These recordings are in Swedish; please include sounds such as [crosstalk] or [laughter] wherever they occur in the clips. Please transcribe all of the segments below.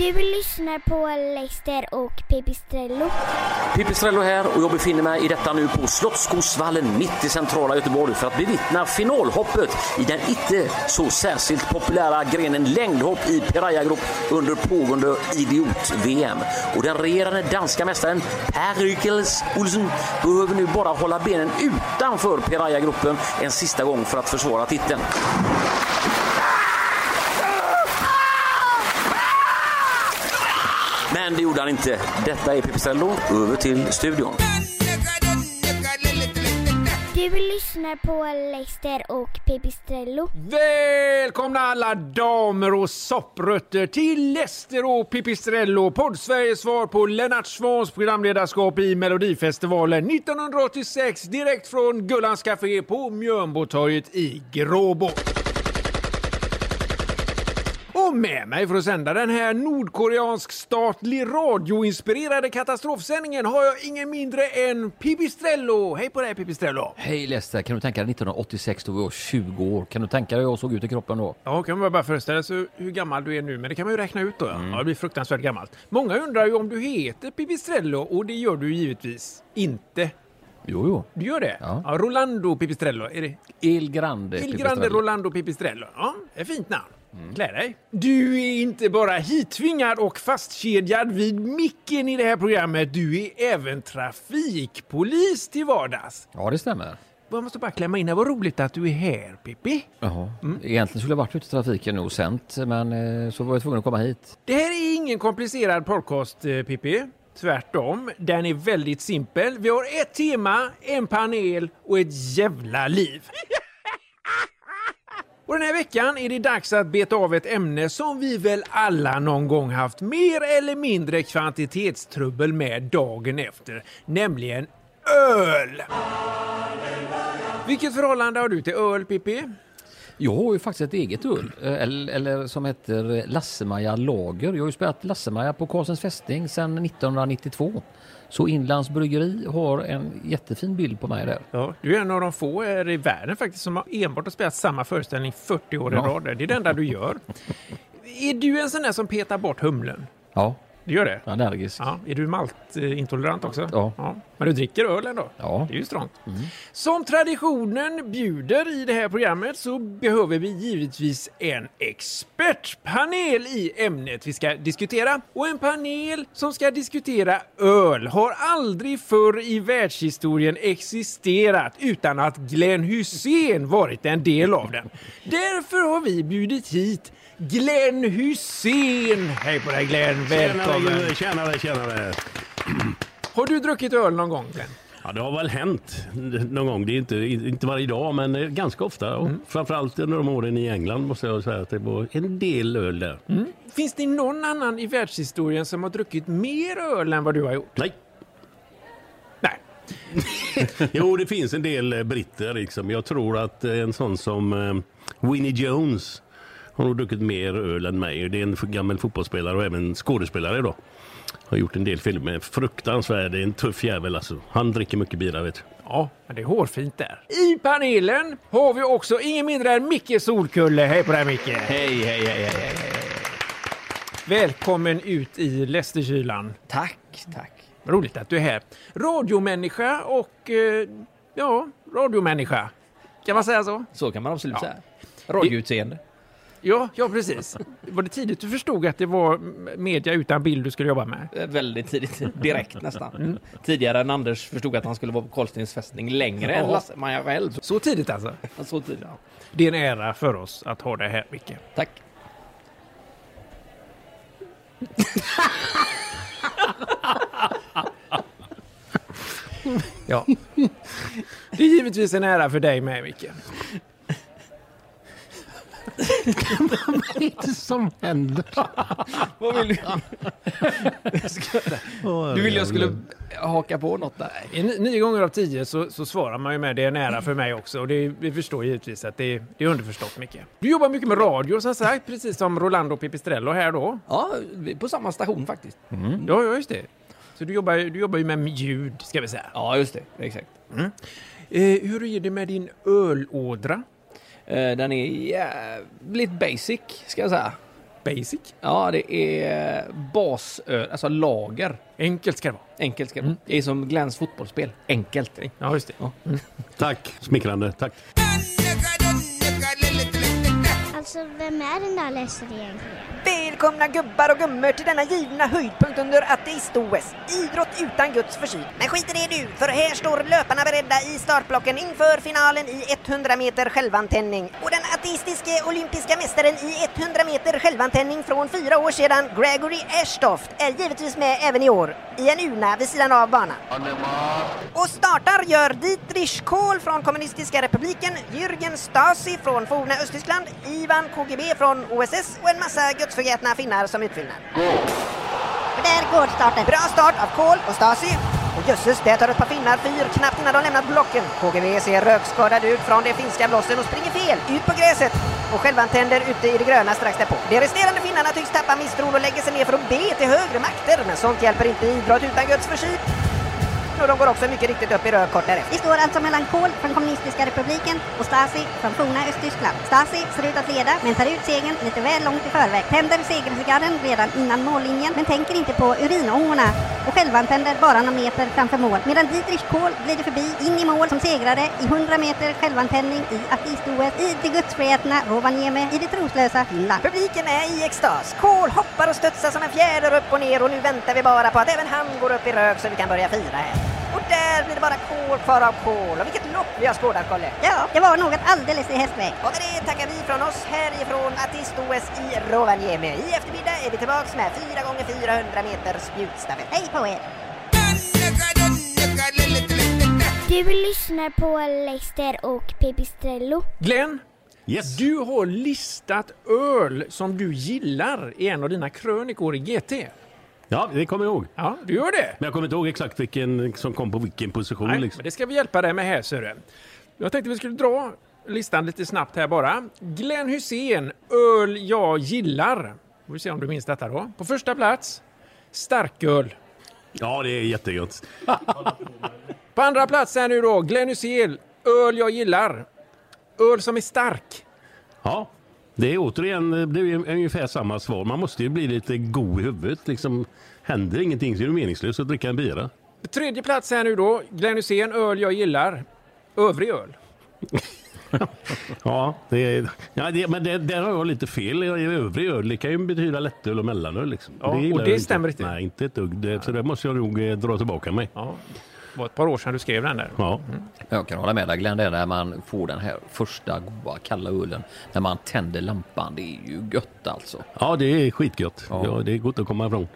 Du lyssnar på Leicester och Pipistrello. Pipistrello här och jag befinner mig i detta nu på Slottsskogsvallen mitt i centrala Göteborg för att bevittna finalhoppet i den inte så särskilt populära grenen längdhopp i Piraya Group under pågående idiot-VM. Och den regerande danska mästaren Per Rykels Olsen behöver nu bara hålla benen utanför Piraya-gruppen en sista gång för att försvara titeln. Men det gjorde han inte. Detta är Pipistrello. Över till studion. Du lyssnar på Leicester och Pipistrello. Välkomna alla damer och sopprötter till Lester och Pipistrello, poddsveriges svar på Lennart Swahns programledarskap i Melodifestivalen 1986 direkt från Gullans Café på Mjölnbotorget i Gråbo. Och med mig för att sända den här nordkoreansk statlig radioinspirerade katastrofsändningen har jag ingen mindre än Pipistrello. Hej på dig Pipistrello! Hej Lester, kan du tänka dig 1986 då vi var 20 år? Kan du tänka dig hur jag såg ut i kroppen då? Ja, kan man bara föreställa sig hur gammal du är nu, men det kan man ju räkna ut då. Ja. Ja, det blir fruktansvärt gammalt. Många undrar ju om du heter Pipistrello och det gör du givetvis inte. Jo, jo. Du gör det? Ja. Rolando Pipistrello. Är det Il Grande. Il Pipistrello. Grande Rolando Pipistrello? Ja, det är fint namn. Klä dig. Du är inte bara hittvingad och fastkedjad vid micken i det här programmet, du är även trafikpolis till vardags. Ja, det stämmer. Jag måste bara klämma in här, vad roligt att du är här Pippi. Jaha. Egentligen skulle jag varit ute i trafiken och sänt, men eh, så var jag tvungen att komma hit. Det här är ingen komplicerad podcast, eh, Pippi. Tvärtom, den är väldigt simpel. Vi har ett tema, en panel och ett jävla liv. [laughs] Och den här veckan är det dags att beta av ett ämne som vi väl alla någon gång haft mer eller mindre kvantitetstrubbel med dagen efter, nämligen öl. Vilket förhållande har du till öl, Pippi? Jag har ju faktiskt ett eget öl, eh, eller, eller som heter Lasse-Maja Lager. Jag har ju spelat Lasse-Maja på Karlsens fästning sedan 1992. Så Inlands bryggeri har en jättefin bild på mig där. Ja, du är en av de få i världen faktiskt som har enbart har spelat samma föreställning 40 år i Ja. rad. Det är det enda du gör. Är du en sån där som petar bort humlen? Ja, Du gör det? allergisk. Ja. Är du maltintolerant också? Ja. Men du dricker öl ändå? Ja. Det är ju strångt. Som traditionen bjuder i det här programmet så behöver vi givetvis en expertpanel i ämnet vi ska diskutera. Och en panel som ska diskutera öl har aldrig förr i världshistorien existerat utan att Glenn Hussein varit en del av den. Därför har vi bjudit hit Glenn Hussein! Hej på dig Glenn, välkommen! Tjenare, tjenare, tjenare. Har du druckit öl någon gång Glenn? Ja, det har väl hänt någon gång. Det är inte, inte varje dag, men eh, ganska ofta. Och Framförallt under de åren i England måste jag säga att det var en del öl där. Finns det någon annan i världshistorien som har druckit mer öl än vad du har gjort? Nej. Nej. [laughs] Jo, det finns en del eh, britter. Liksom. Jag tror att eh, en sån som Winnie Jones har nog druckit mer öl än mig. Det är en gammal fotbollsspelare och även skådespelare då. Har gjort en del filmer. Fruktansvärd, det är en tuff jävel alltså. Han dricker mycket bira vet du. Ja, men det är hårfint där. I panelen har vi också ingen mindre än Micke Solkulle. Hej på dig Micke! Hej, hej, hej, hej, hej. Välkommen ut i Lästerkylan. Tack, tack. Roligt att du är här. Radiomänniska och... Eh, ja, radiomänniska. Kan man säga så? Så kan man absolut Ja. säga. Radioutseende. Ja, ja precis. Var det tidigt du förstod att det var media utan bild du skulle jobba med? Eh, Väldigt tidigt, [laughs] direkt nästan. Tidigare än Anders förstod att han skulle vara på Karlstens fästning längre än Ja. Lasse Maja själv. Så tidigt alltså? Så tidigt, ja. Det är en ära för oss att ha dig här, Micke. Tack. [laughs] Ja. Det är givetvis en ära för dig med, Micke. Vad är det som händer? Vad vill du? Du ville jag skulle haka på något där. Nio gånger av tio så, så svarar man ju med det är nära för mig också. Och det, vi förstår givetvis att det, det är underförstått mycket. Du jobbar mycket med radio som sagt, precis som Rolando Pipistrello här då. Ja, på samma station faktiskt. Ja, ja just det. Så du jobbar, du jobbar ju med ljud, ska vi säga. Ja, just det. Exakt. Eh, hur är det med din ölådra? Eh, Den är jävligt basic, ska jag säga. Basic? Ja, det är basöl, alltså lager. Enkelt ska det vara. Enkelt ska det vara. Det är som Glens fotbollsspel. Enkelt. Ja, just det. Tack, smickrande. Tack. Alltså, vem är den där Lester egentligen? Välkomna gubbar och gummor till denna givna höjdpunkt under ateist-OS. Idrott utan Guds försyn. Men skit i det nu, för här står löparna beredda i startblocken inför finalen i 100 meter självantändning. Och den ateistiske olympiska mästaren i 100 meter självantändning från fyra år sedan, Gregory Ashtoft, är givetvis med även i år. I en urna vid sidan av banan. Och startar gör Dietrich Kohl från kommunistiska republiken, Jürgen Stasi från forna Östtyskland, Ivan KGB från OSS och en massa gudsförgätna finnar som utfyllnad. Där går starten. Bra start av Kohl och Stasi. Och jösses, där tar ett par finnar fyr knappt innan de lämnat blocken. KGB ser rökskadad ut från de finska blossen och springer fel, ut på gräset. Och självantänder ute i det gröna strax därpå. De resterande finnarna tycks tappa misstron och lägger sig ner för att be till högre makter. Men sånt hjälper inte i idrott utan Guds försyn. Och de går också mycket riktigt upp i rök kort därefter. Vi står alltså mellan Kohl från kommunistiska republiken och Stasi från forna Östtyskland. Stasi ser ut att leda, men tar ut segern lite väl långt i förväg. Tänder segercigarren redan innan mållinjen, men tänker inte på urinångorna och självantänder bara några meter framför mål. Medan Dietrich Kohl glider förbi in i mål som segrare i 100 meter självantändning i ateist-OS i det gudsförgätna Rovaniemi i det troslösa Finland. Publiken är i extas. Kohl hoppar och studsar som en fjäder upp och ner och nu väntar vi bara på att även han går upp i rök så vi kan börja fira här. Där blir det bara Kohl kvar av Kohl. Och vilket lopp vi har skådat, Kolle! Ja, det var något alldeles i hästväg. Och med det tackar vi från oss härifrån Artist-OS i Rovaniemi. I eftermiddag är vi tillbaks med 4 gånger 400 meter spjutstafett. Hej på er! Du lyssnar på Lester och Pipistrello. Glenn, Yes. du har listat öl som du gillar i en av dina krönikor i GT. Ja, det kommer jag ihåg. Ja, du gör det. Men jag kommer inte ihåg exakt vilken som kom på vilken position. Nej, liksom. men det ska vi hjälpa dig med här, du. Jag tänkte vi skulle dra listan lite snabbt här bara. Glenn Hussein, öl jag gillar. Får vi se om du minns detta då. På första plats, starköl. Ja, det är jättegott. [laughs] På andra plats här nu då, Glenn Hussein, öl jag gillar. Öl som är stark. Ja, det är återigen det är ungefär samma svar. Man måste ju bli lite god i huvudet. Liksom, händer ingenting så är det meningslöst att dricka en bira. Tredje plats här nu då, Glenn Hussein, öl jag gillar. Övrig öl. [laughs] Ja, det ja det, men det, där har jag lite fel. Övrig öl det kan ju betyda lättöl och mellanöl. Liksom. Ja, och gillar det stämmer inte. inte. Nej, inte ett dugg. Det, så där måste jag nog eh, dra tillbaka mig. Ja, det var ett par år sedan du skrev den där. Ja. Jag kan hålla med dig Glenn, det är när man får den här första goda kalla ölen. När man tänder lampan, det är ju gött alltså. ja, det är skitgött. Ja. Ja. det är gott att komma ifrån.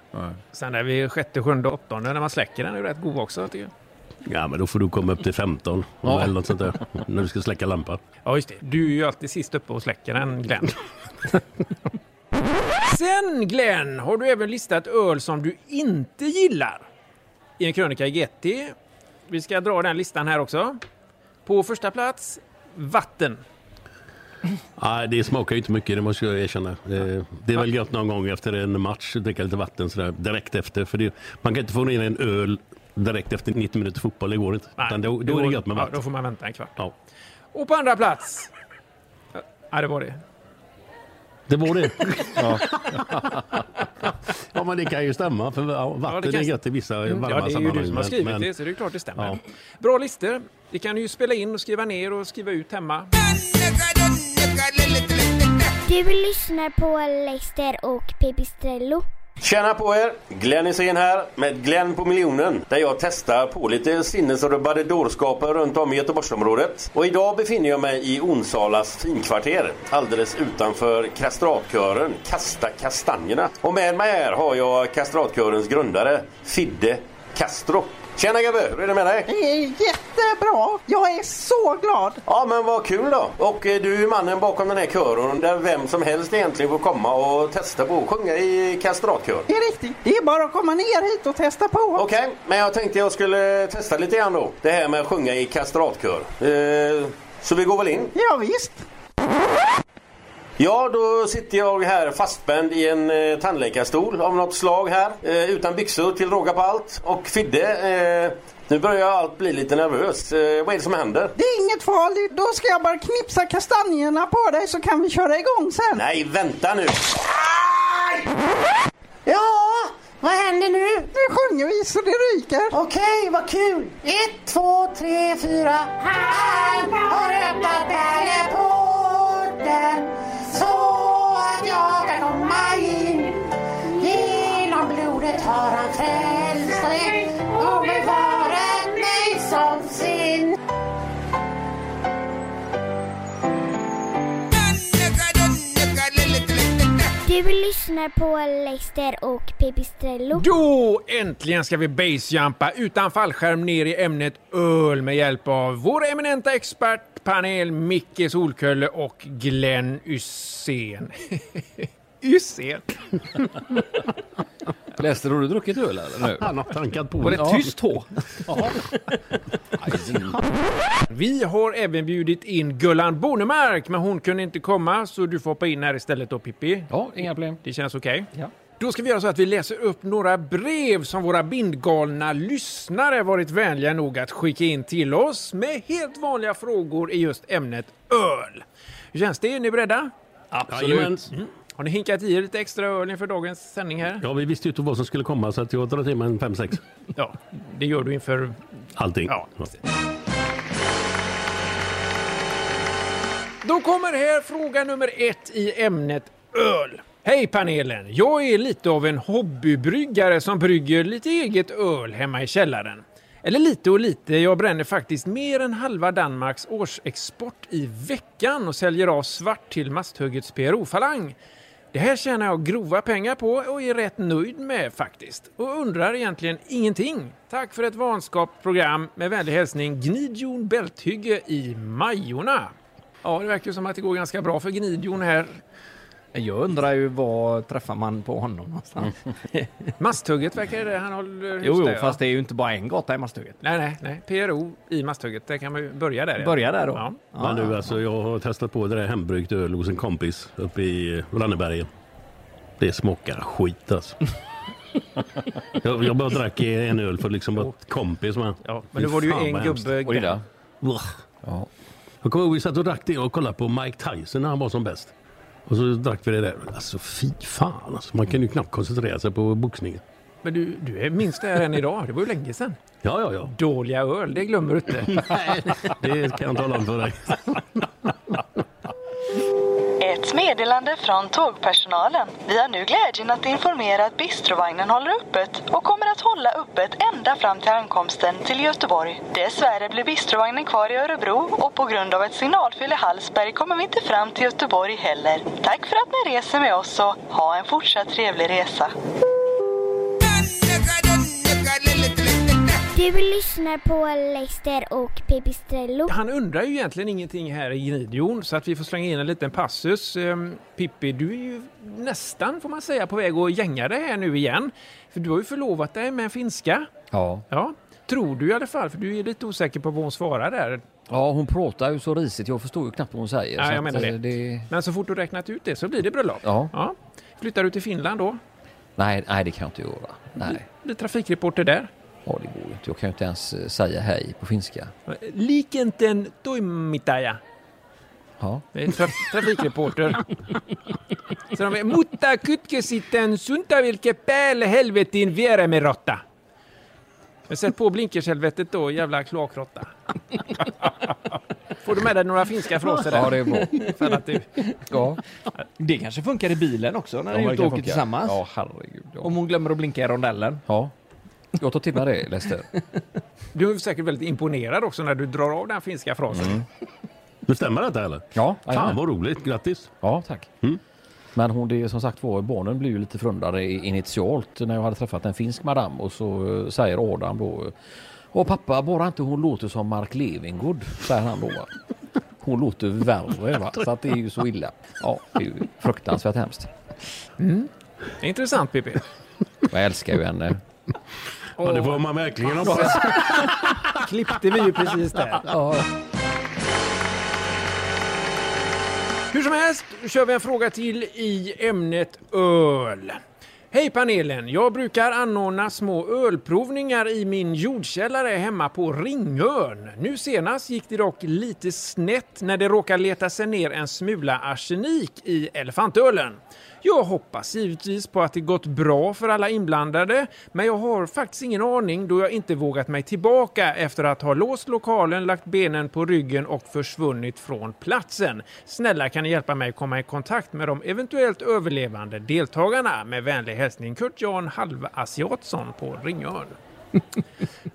Sen är vi sjätte, sjunde, åttonde när man släcker den är ju rätt god också. tycker jag. Ja, men då får du komma upp till 15 Ja. eller något sånt där. när du ska släcka lampan. Ja, just det. Du är ju alltid sist uppe och släcker den, Glenn. [laughs] Sen, Glenn, har du även listat öl som du inte gillar i en krönika i GT. Vi ska dra den listan här också. På första plats, vatten. Nej, det smakar ju inte mycket, det måste jag erkänna. Det, är väl gött någon gång efter en match att dricka lite vatten sådär direkt efter. För det, man kan inte få ner en öl direkt efter 90 minuter fotboll, det går inte. Utan då, då är det gött med ja, vatten. Då får man vänta en kvart. Ja. Och på andra plats... Ja, det var det. Det var det. [laughs] ja. ja, men det kan ju stämma. För ja, vatten det kan- är gött i vissa varma Mm, Ja, det är ju du som har men- skrivit men- det, så det är klart det stämmer. Ja. Bra listor. Det kan du ju spela in och skriva ner och skriva ut hemma. Du lyssnar på Lester och Pipistrello. Tjena på er! Glenn Hysén här med Glenn på miljonen där jag testar på lite sinnesrubbade dårskaper runt om i Göteborgsområdet. Och idag befinner jag mig i Onsalas finkvarter alldeles utanför kastratkören Kasta Kastanjerna. Och med mig här har jag kastratkörens grundare Fidde Castro. Tjena gubbe, hur är det med dig? Det är jättebra. Jag är så glad. Ja men vad kul då. Och eh, du är mannen bakom den här kören där vem som helst egentligen får komma och testa på att sjunga i kastratkör. Det är riktigt. Det är bara att komma ner hit och testa på. Okej, men jag tänkte jag skulle testa lite grann då. Det här med att sjunga i kastratkör. Eh, så vi går väl in? Ja, visst. Ja, då sitter jag här fastspänd i en eh, tandläkarstol av något slag här. Eh, utan byxor till råga på allt. Och Fidde, eh, nu börjar allt bli lite nervös. Eh, vad är det som händer? Det är inget farligt. Då ska jag bara knipsa kastanjerna på dig så kan vi köra igång sen. Nej, vänta nu! Ja, vad händer nu? Nu sjunger vi så det ryker. Okej, vad kul. Ett, två, tre, fyra. Han har öppnat pärleporten så att jag kan komma in. Genom blodet har han frälst mig och bevarat mig som sin. Du lyssnar på Leicester och Pipistrello. Då äntligen ska vi basejumpa utan fallskärm ner i ämnet öl med hjälp av vår eminenta expertpanel Micke Solkölle och Glenn Ysén. Ysén? Lester, har du druckit öl eller nu? Han har tankat på. Var det Ja. tyst H? [laughs] [laughs] Vi har även bjudit in Gullan Bornemark, men hon kunde inte komma så du får hoppa in här istället då Pippi. Ja, inga problem. Det känns okej. Ja. Då ska vi göra så att vi läser upp några brev som våra bindgalna lyssnare varit vänliga nog att skicka in till oss med helt vanliga frågor i just ämnet öl. Hur känns det? Är ni beredda? Jajamän. Mm. Har ni hinkat i er lite extra öl inför dagens sändning här? Ja, vi visste ju inte vad som skulle komma så att jag drar till mig en 5-6. [laughs] Ja, det gör du inför... Allting. Ja, Då kommer här fråga nummer ett i ämnet öl. Hej panelen! Jag är lite av en hobbybryggare som brygger lite eget öl hemma i källaren. Eller lite och lite, jag bränner faktiskt mer än halva Danmarks årsexport i veckan och säljer av svart till Masthuggets PRO-falang. Det här tjänar jag grova pengar på och är rätt nöjd med faktiskt. Och undrar egentligen ingenting. Tack för ett vanskapt program. med vänlig hälsning Gnidjon Bälthygge i Majorna. Ja, det verkar ju som att det går ganska bra för Gnidjon här. Jag undrar ju var träffar man på honom någonstans? [laughs] Masthugget verkar det han håller hus Jo, jo, där, fast det är ju inte bara en gata i Masthugget. Nej, nej, nej. PRO i Masthugget. Där kan man ju börja där. ja. Börja där då? Ja. Men du, alltså, jag har testat på det där hembryggt öl hos en kompis uppe i Rannebergen. Det smakar skit alltså. [laughs] jag, jag bara drack en öl för liksom att kompis med. Ja, men nu var det ju en gubbe- Oj då. Usch. Jag kommer ihåg vi satt och drack det och kollade på Mike Tyson när han var som bäst. Och så drack vi det där. Alltså fy fan alltså. Man kan ju knappt koncentrera sig på boxningen. Men du, du är minst där än idag. Det var ju länge sedan. Ja, ja, ja. Dåliga öl, det glömmer du inte. [laughs] Nej, det kan jag tala om för dig. [laughs] Meddelande från tågpersonalen. Vi har nu glädjen att informera att bistrovagnen håller öppet och kommer att hålla öppet ända fram till ankomsten till Göteborg. Dessvärre blir bistrovagnen kvar i Örebro och på grund av ett signalfel i Hallsberg kommer vi inte fram till Göteborg heller. Tack för att ni reser med oss och ha en fortsatt trevlig resa. Du lyssnar på Leicester och Pipistrello. Han undrar ju egentligen ingenting här i Gnidion så att vi får slänga in en liten passus. Ehm, Pippi, du är ju nästan får man säga på väg att gänga dig här nu igen. För du har ju förlovat dig med en finska. Ja. Ja, tror du i alla fall, för du är lite osäker på vad hon svarar där. Ja, hon pratar ju så risigt. Jag förstår ju knappt vad hon säger. Ja, jag menar eh, det. Men så fort du räknat ut det så blir det bröllop. Ja. Flyttar du till Finland då? Nej, nej, det kan jag inte göra. Nej. Blir trafikreporter där? Ja, det går ju inte. Jag kan ju inte ens eh, säga hej på finska. Likenten toimittaja. Ja. Det är tra trafikreporter. Så de är mutta kytke sitten suntavilke päälle helvetin vieremerotta. Men sätt på blinkershelvetet då, jävla kloakrotta. Får du med dig några finska fraser där? Ja, det är bra. För att du... Ja. Det kanske funkar i bilen också när Ja, ni åker funka. tillsammans. Ja, herregud. Ja. Om hon glömmer att blinka i rondellen. Ja. Jag tar till mig det, Lester. Du är säkert väldigt imponerad också när du drar av den finska frasen. Du stämmer detta eller? Ja. Fan vad roligt, grattis! Ja, tack. Men hon, det är som sagt var, barnen blev ju lite förundrade initialt när jag hade träffat en finsk madam och så eh, säger Adam då Och pappa, bara inte hon låter som Mark Levengood, säger han då. Hon låter värre, va? så att det är ju så illa. Ja, det är ju fruktansvärt hemskt. Mm. Intressant Pippi. Jag älskar ju henne. Ja, det får man verkligen hoppas. [laughs] Klippte vi ju precis där. Ja. Hur som helst kör vi en fråga till i ämnet öl. Hej panelen! Jag brukar anordna små ölprovningar i min jordkällare hemma på Ringön. Nu senast gick det dock lite snett när det råkade leta sig ner en smula arsenik i elefantölen. Jag hoppas givetvis på att det gått bra för alla inblandade, men jag har faktiskt ingen aning då jag inte vågat mig tillbaka efter att ha låst lokalen, lagt benen på ryggen och försvunnit från platsen. Snälla kan ni hjälpa mig komma i kontakt med de eventuellt överlevande deltagarna? Med vänlig hälsning Kurt Jan Halvasiatsson på Ringön. [laughs]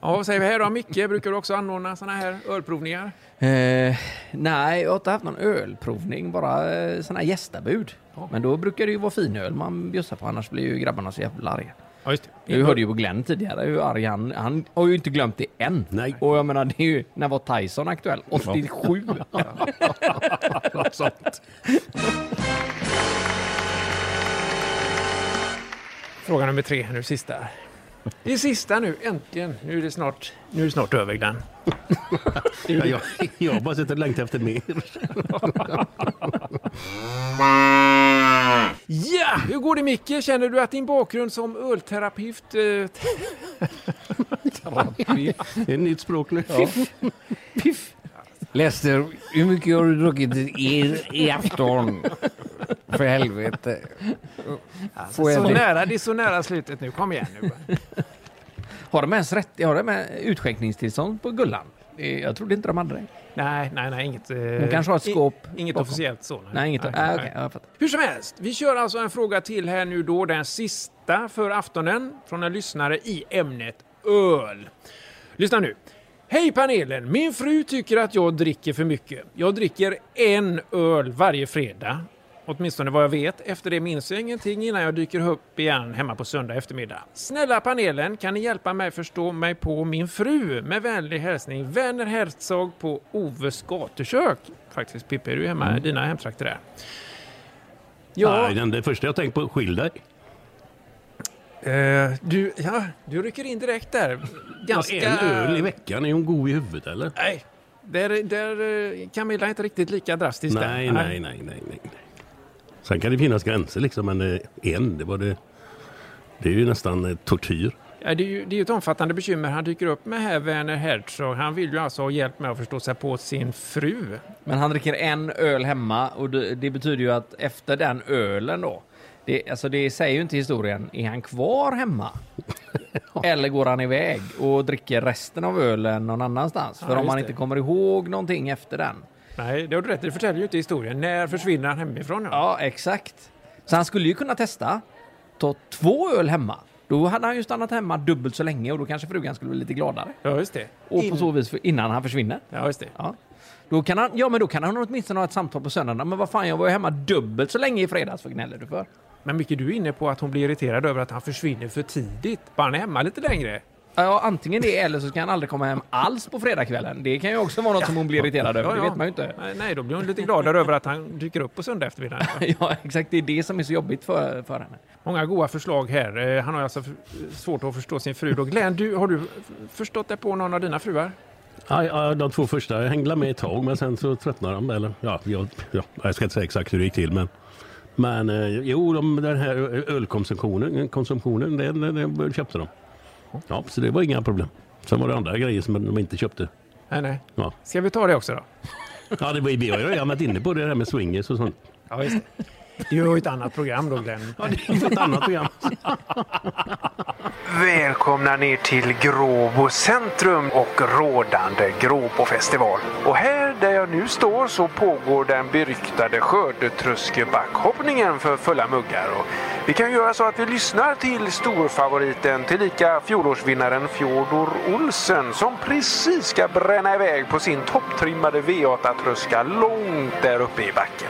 ja, vad säger vi här då? Micke, brukar du också anordna sådana här ölprovningar? Eh, nej, jag har inte haft någon ölprovning, bara eh, sådana här gästabud. Men då brukar det ju vara finöl man bjussar på, annars blir ju grabbarna så jävla arga. Ja, just det. Du hörde ju på Glenn tidigare hur arg han, han har ju inte glömt det än. Nej. Och jag menar, det är ju, när var Tyson aktuell? 87? [laughs] Något sånt. Fråga nummer tre, nu sista. Det är sista nu, äntligen. Nu är det snart, nu är det snart över Glenn. [laughs] Ja, jag, jag bara suttit och längtat efter mer. [laughs] Ja, hur går det Micke? Känner du att din bakgrund som ölterapeut... Eh, [laughs] Det är ett nytt språk nu. Piff. Lester, hur mycket har du druckit i, i afton? För helvete. Jag så det? nära, det är så nära slutet nu. Kom igen nu. Har de ens rätt? Har de utskänkningstillstånd på Gullan? Eh, Jag trodde inte de hade det. Nej, nej, nej, inget... Eh, Hon kanske har ett skåp i- Inget bakom. officiellt så. Nej, inget. Nej, jag fattar. Hur som helst, vi kör alltså en fråga till här nu då, den sista för aftonen från en lyssnare i ämnet öl. Lyssna nu. Hej panelen! Min fru tycker att jag dricker för mycket. Jag dricker en öl varje fredag. Åtminstone vad jag vet. Efter det minns jag ingenting innan jag dyker upp igen hemma på söndag eftermiddag. Snälla panelen, kan ni hjälpa mig förstå mig på min fru? Med vänlig hälsning Werner Herzog på Oves gatukök. Faktiskt Pippi, är du hemma i dina hemtrakter där? Ja, Nej, den, det första jag tänkte på, skilj dig. Eh, du, ja, du rycker in direkt där. Ganska... Ja, en öl i veckan, är hon god i huvudet eller? Nej, där, där eh, Camilla är inte riktigt lika drastisk där. Nej, nej, nej, nej, nej. Sen kan det finnas gränser liksom, men eh, en, det var det. Det är ju nästan eh, tortyr. Ja, det, är ju, det är ju ett omfattande bekymmer han dyker upp med här, Werner Herzog. Han vill ju alltså ha hjälp med att förstå sig på sin fru. Men han dricker en öl hemma och det, det betyder ju att efter den ölen då, det, alltså det säger ju inte historien, är han kvar hemma? [laughs] Eller går han iväg och dricker resten av ölen någon annanstans? Ja, För om just han det. inte kommer ihåg någonting efter den. Nej, det har du rätt. Det förtäljer ju inte historien. När försvinner han hemifrån? Ja, Ja, exakt. Så han skulle ju kunna testa, ta två öl hemma. Då hade han ju stannat hemma dubbelt så länge och då kanske frugan skulle bli lite gladare. ja just det. Och In- på så vis för, innan han försvinner. Ja, just det. Ja. Då kan han, ja men då kan han åtminstone ha ett samtal på söndagen. Men vad fan, jag var ju hemma dubbelt så länge i fredags. Vad gnäller du för? Men Micke, du är inne på att hon blir irriterad över att han försvinner för tidigt. Bara han är hemma lite längre. Ja, antingen det eller så ska han aldrig komma hem alls på fredagskvällen. Det kan ju också vara något som hon blir irriterad över. Det vet man ju inte. Nej, då blir hon lite gladare över att han dyker upp på söndag eftermiddag. [laughs] Ja, exakt. Det är det som är så jobbigt för, för henne. Många goda förslag här. Eh, Han har alltså svårt att förstå sin fru. Då. Glenn, du, har du förstått dig på någon av dina fruar? Ja, ja, de två första jag hängde med ett tag men sen så tröttnade de. Eller, ja, jag, ja, jag ska inte säga exakt hur det gick till men men eh, jo, de, den här ölkonsumtionen konsumtionen, den, den, den köpte de. Ja, så det var inga problem. Sen var det andra grejer som de inte köpte. Nej, nej. Ja, Ska vi ta det också då? ja det var, vi har ju redan varit inne på det där med swingers och sånt. Ja, just det. Det är ju ett annat program då, Glenn. Ja, det är ett annat program. [laughs] Välkomna ner till Gråbo centrum och rådande Gråbofestival. Och här där jag nu står så pågår den beryktade skördetröskebackhopningen för fulla muggar. Och vi kan göra så att vi lyssnar till storfavoriten tillika fjolårsvinnaren Fjodor Olsen som precis ska bränna iväg på sin topptrimmade V8-tröska långt där uppe i backen.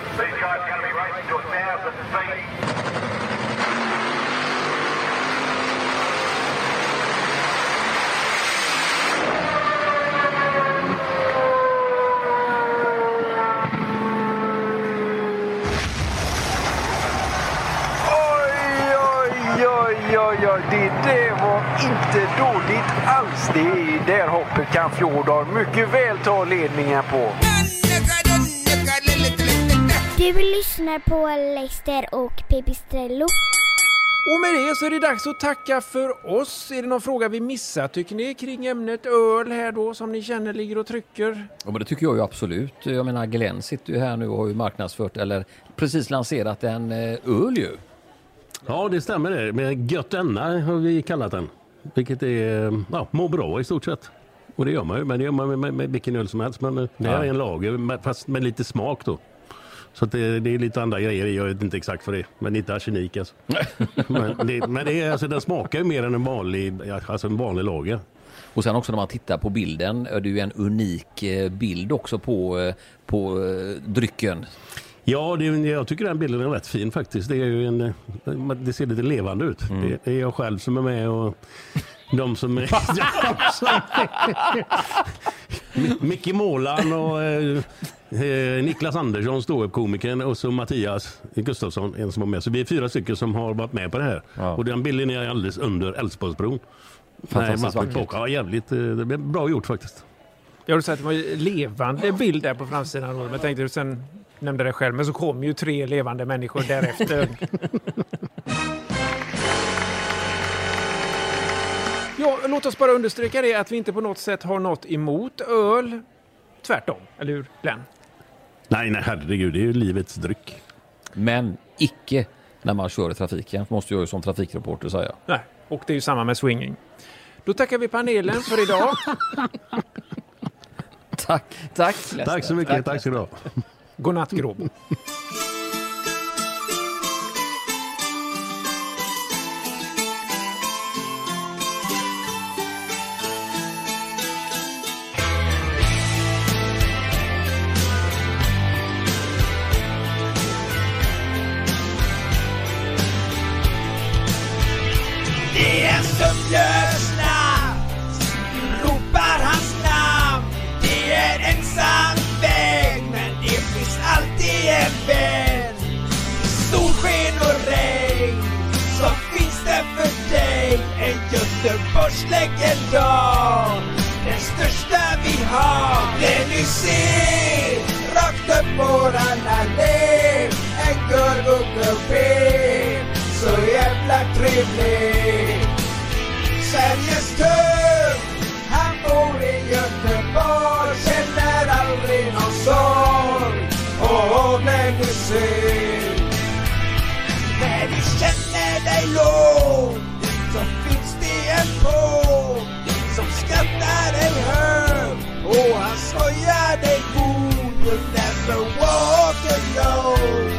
inte dåligt alls. Det är där hoppet kan Fjordal mycket väl ta ledningen på. Du lyssnar på Leicester och Pipistrello. Och med det så är det dags att tacka för oss. Är det någon fråga vi missat tycker ni kring ämnet öl här då som ni känner ligger och trycker? Ja, men det tycker jag ju absolut. Jag menar Glenn sitter ju här nu och har ju marknadsfört eller precis lanserat en eh, öl ju. Ja, det stämmer det. Med Göttenna har vi kallat den. Vilket är, ja, må bra i stort sett. Och det gör man ju, men det gör man med, med, vilken öl som helst. Men det här är en lager, fast med lite smak då. Så att det, det är lite andra grejer jag vet inte exakt för det. Men inte arsenik alltså. [laughs] men det, men det är, alltså, den smakar ju mer än en vanlig, alltså en vanlig lager. Och sen också när man tittar på bilden, är det ju en unik bild också på, på drycken. Ja, det, är- jag tycker den bilden är rätt fin faktiskt. Det, är ju en, eh, det ser lite levande ut. Det, det är jag själv som är med och de som [laughs] är... Mi- Micke Målan och eh, eh, Niklas Andersson, ståuppkomikern, och så Mattias Gustafsson, en som var med. Så vi är fyra stycken som har varit med på det här. Och den bilden är alldeles under Älvsborgsbron. Fantastiskt Nej, vackert. Ja, jävligt. eh, Det blev bra gjort faktiskt. Jag har sagt att det var en levande bild där på framsidan. Men jag tänkte sen nämnde det själv, men så kom ju tre levande människor därefter. [laughs] ja, låt oss bara understryka det att vi inte på något sätt har något emot öl. Tvärtom, eller hur Glenn? Nej, nej, herregud. Det är ju livets dryck. Men icke när man kör i trafiken, måste jag ju som trafikreporter säga. Nej, och det är ju samma med swinging. Då tackar vi panelen för idag. [laughs] Tack, tack. Tack så mycket. Tack så du ha. Godnatt Gråbo. Legendar. Den största vi har. Den du ser. Rakt upp våran allé. En gurgugubbe Så jävla trevlig Sveriges kung Han bor i Göteborg. Känner aldrig någon sorg. Åh, oh, när ni ser. När du känner dig låg. Så finns det en påg Som skrattar dig hög Och han skojar dig god You'll never walk alone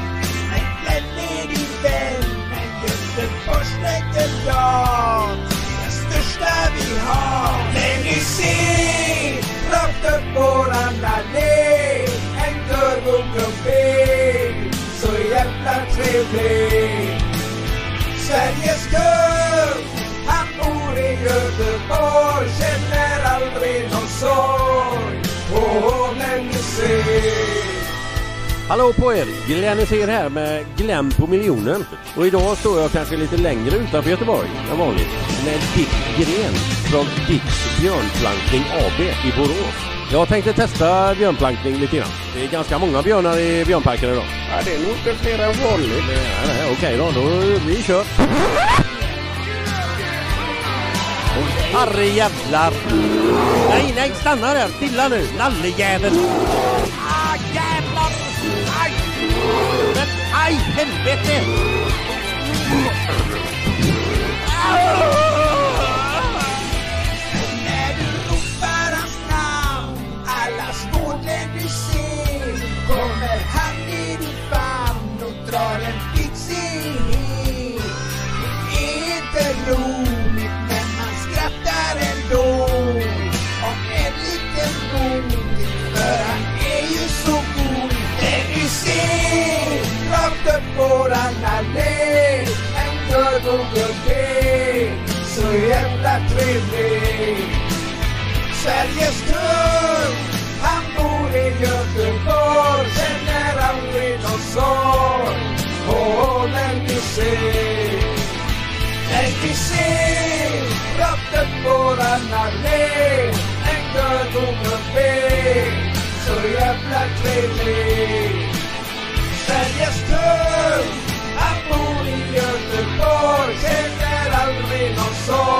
Men Glenn är din vän En Göteborgslegendar Den största vi har Men ni ser Rakt upp våran allé En gurgogubbe Så jävla trevlig Sveriges kung Han bor i Göteborg Känner aldrig någon sorg länge ser Hallå på er! Glenn ser här med Glenn på miljonen. Och idag står jag kanske lite längre utanför Göteborg än vanligt med Dick Gren från Dicks Björnplankning AB i Borås. Jag tänkte testa björnplankning lite grann. Det är ganska många björnar i björnparken idag. Ja, det är nog inte fler än vanligt. Okej då, då vi kör. Harry jävlar! Nej, nej, stanna där! Stilla nu! Nallejävel! Ah, jävlar! Aj! Men, aj, helvete! Ah! Bogoté, soy atrever. Series good, I'm moving your door, general little soul. Oh, let me see. Let me see, rub the board and I lay, and go to the bay, that atrever. Aldrig